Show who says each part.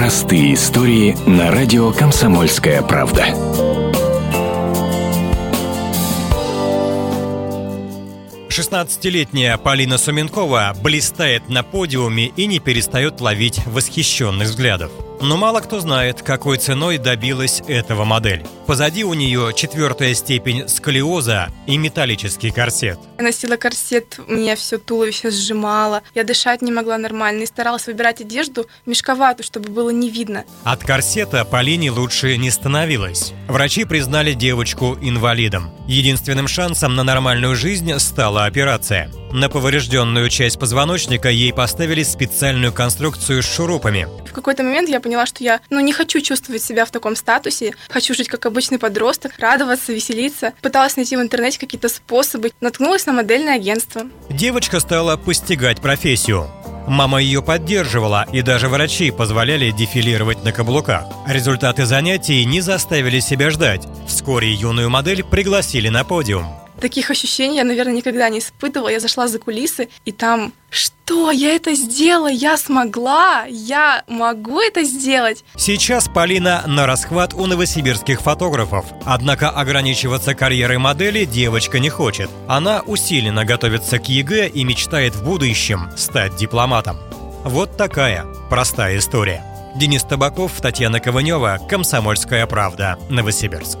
Speaker 1: Простые истории на радио «Комсомольская правда».
Speaker 2: Шестнадцатилетняя Полина Суменкова блистает на подиуме и не перестает ловить восхищенных взглядов. Но мало кто знает, какой ценой добилась этого модель. Позади у нее четвертая степень сколиоза и металлический корсет.
Speaker 3: Я носила корсет, меня все туловище сжимало, я дышать не могла нормально и старалась выбирать одежду мешковатую, чтобы было не видно.
Speaker 2: От корсета Полине лучше не становилось. Врачи признали девочку инвалидом. Единственным шансом на нормальную жизнь стала операция. На поврежденную часть позвоночника ей поставили специальную конструкцию с шурупами.
Speaker 3: В какой-то момент я поняла, что я ну, не хочу чувствовать себя в таком статусе, хочу жить как обычный подросток, радоваться, веселиться. Пыталась найти в интернете какие-то способы, наткнулась на модельное агентство.
Speaker 2: Девочка стала постигать профессию. Мама ее поддерживала, и даже врачи позволяли дефилировать на каблуках. Результаты занятий не заставили себя ждать. Вскоре юную модель пригласили на подиум.
Speaker 3: Таких ощущений я, наверное, никогда не испытывала. Я зашла за кулисы, и там что? Я это сделала, я смогла, я могу это сделать.
Speaker 2: Сейчас Полина нарасхват у новосибирских фотографов. Однако ограничиваться карьерой модели девочка не хочет. Она усиленно готовится к ЕГЭ и мечтает в будущем стать дипломатом. Вот такая простая история. Денис Табаков, Татьяна Ковынева, Комсомольская правда, Новосибирск.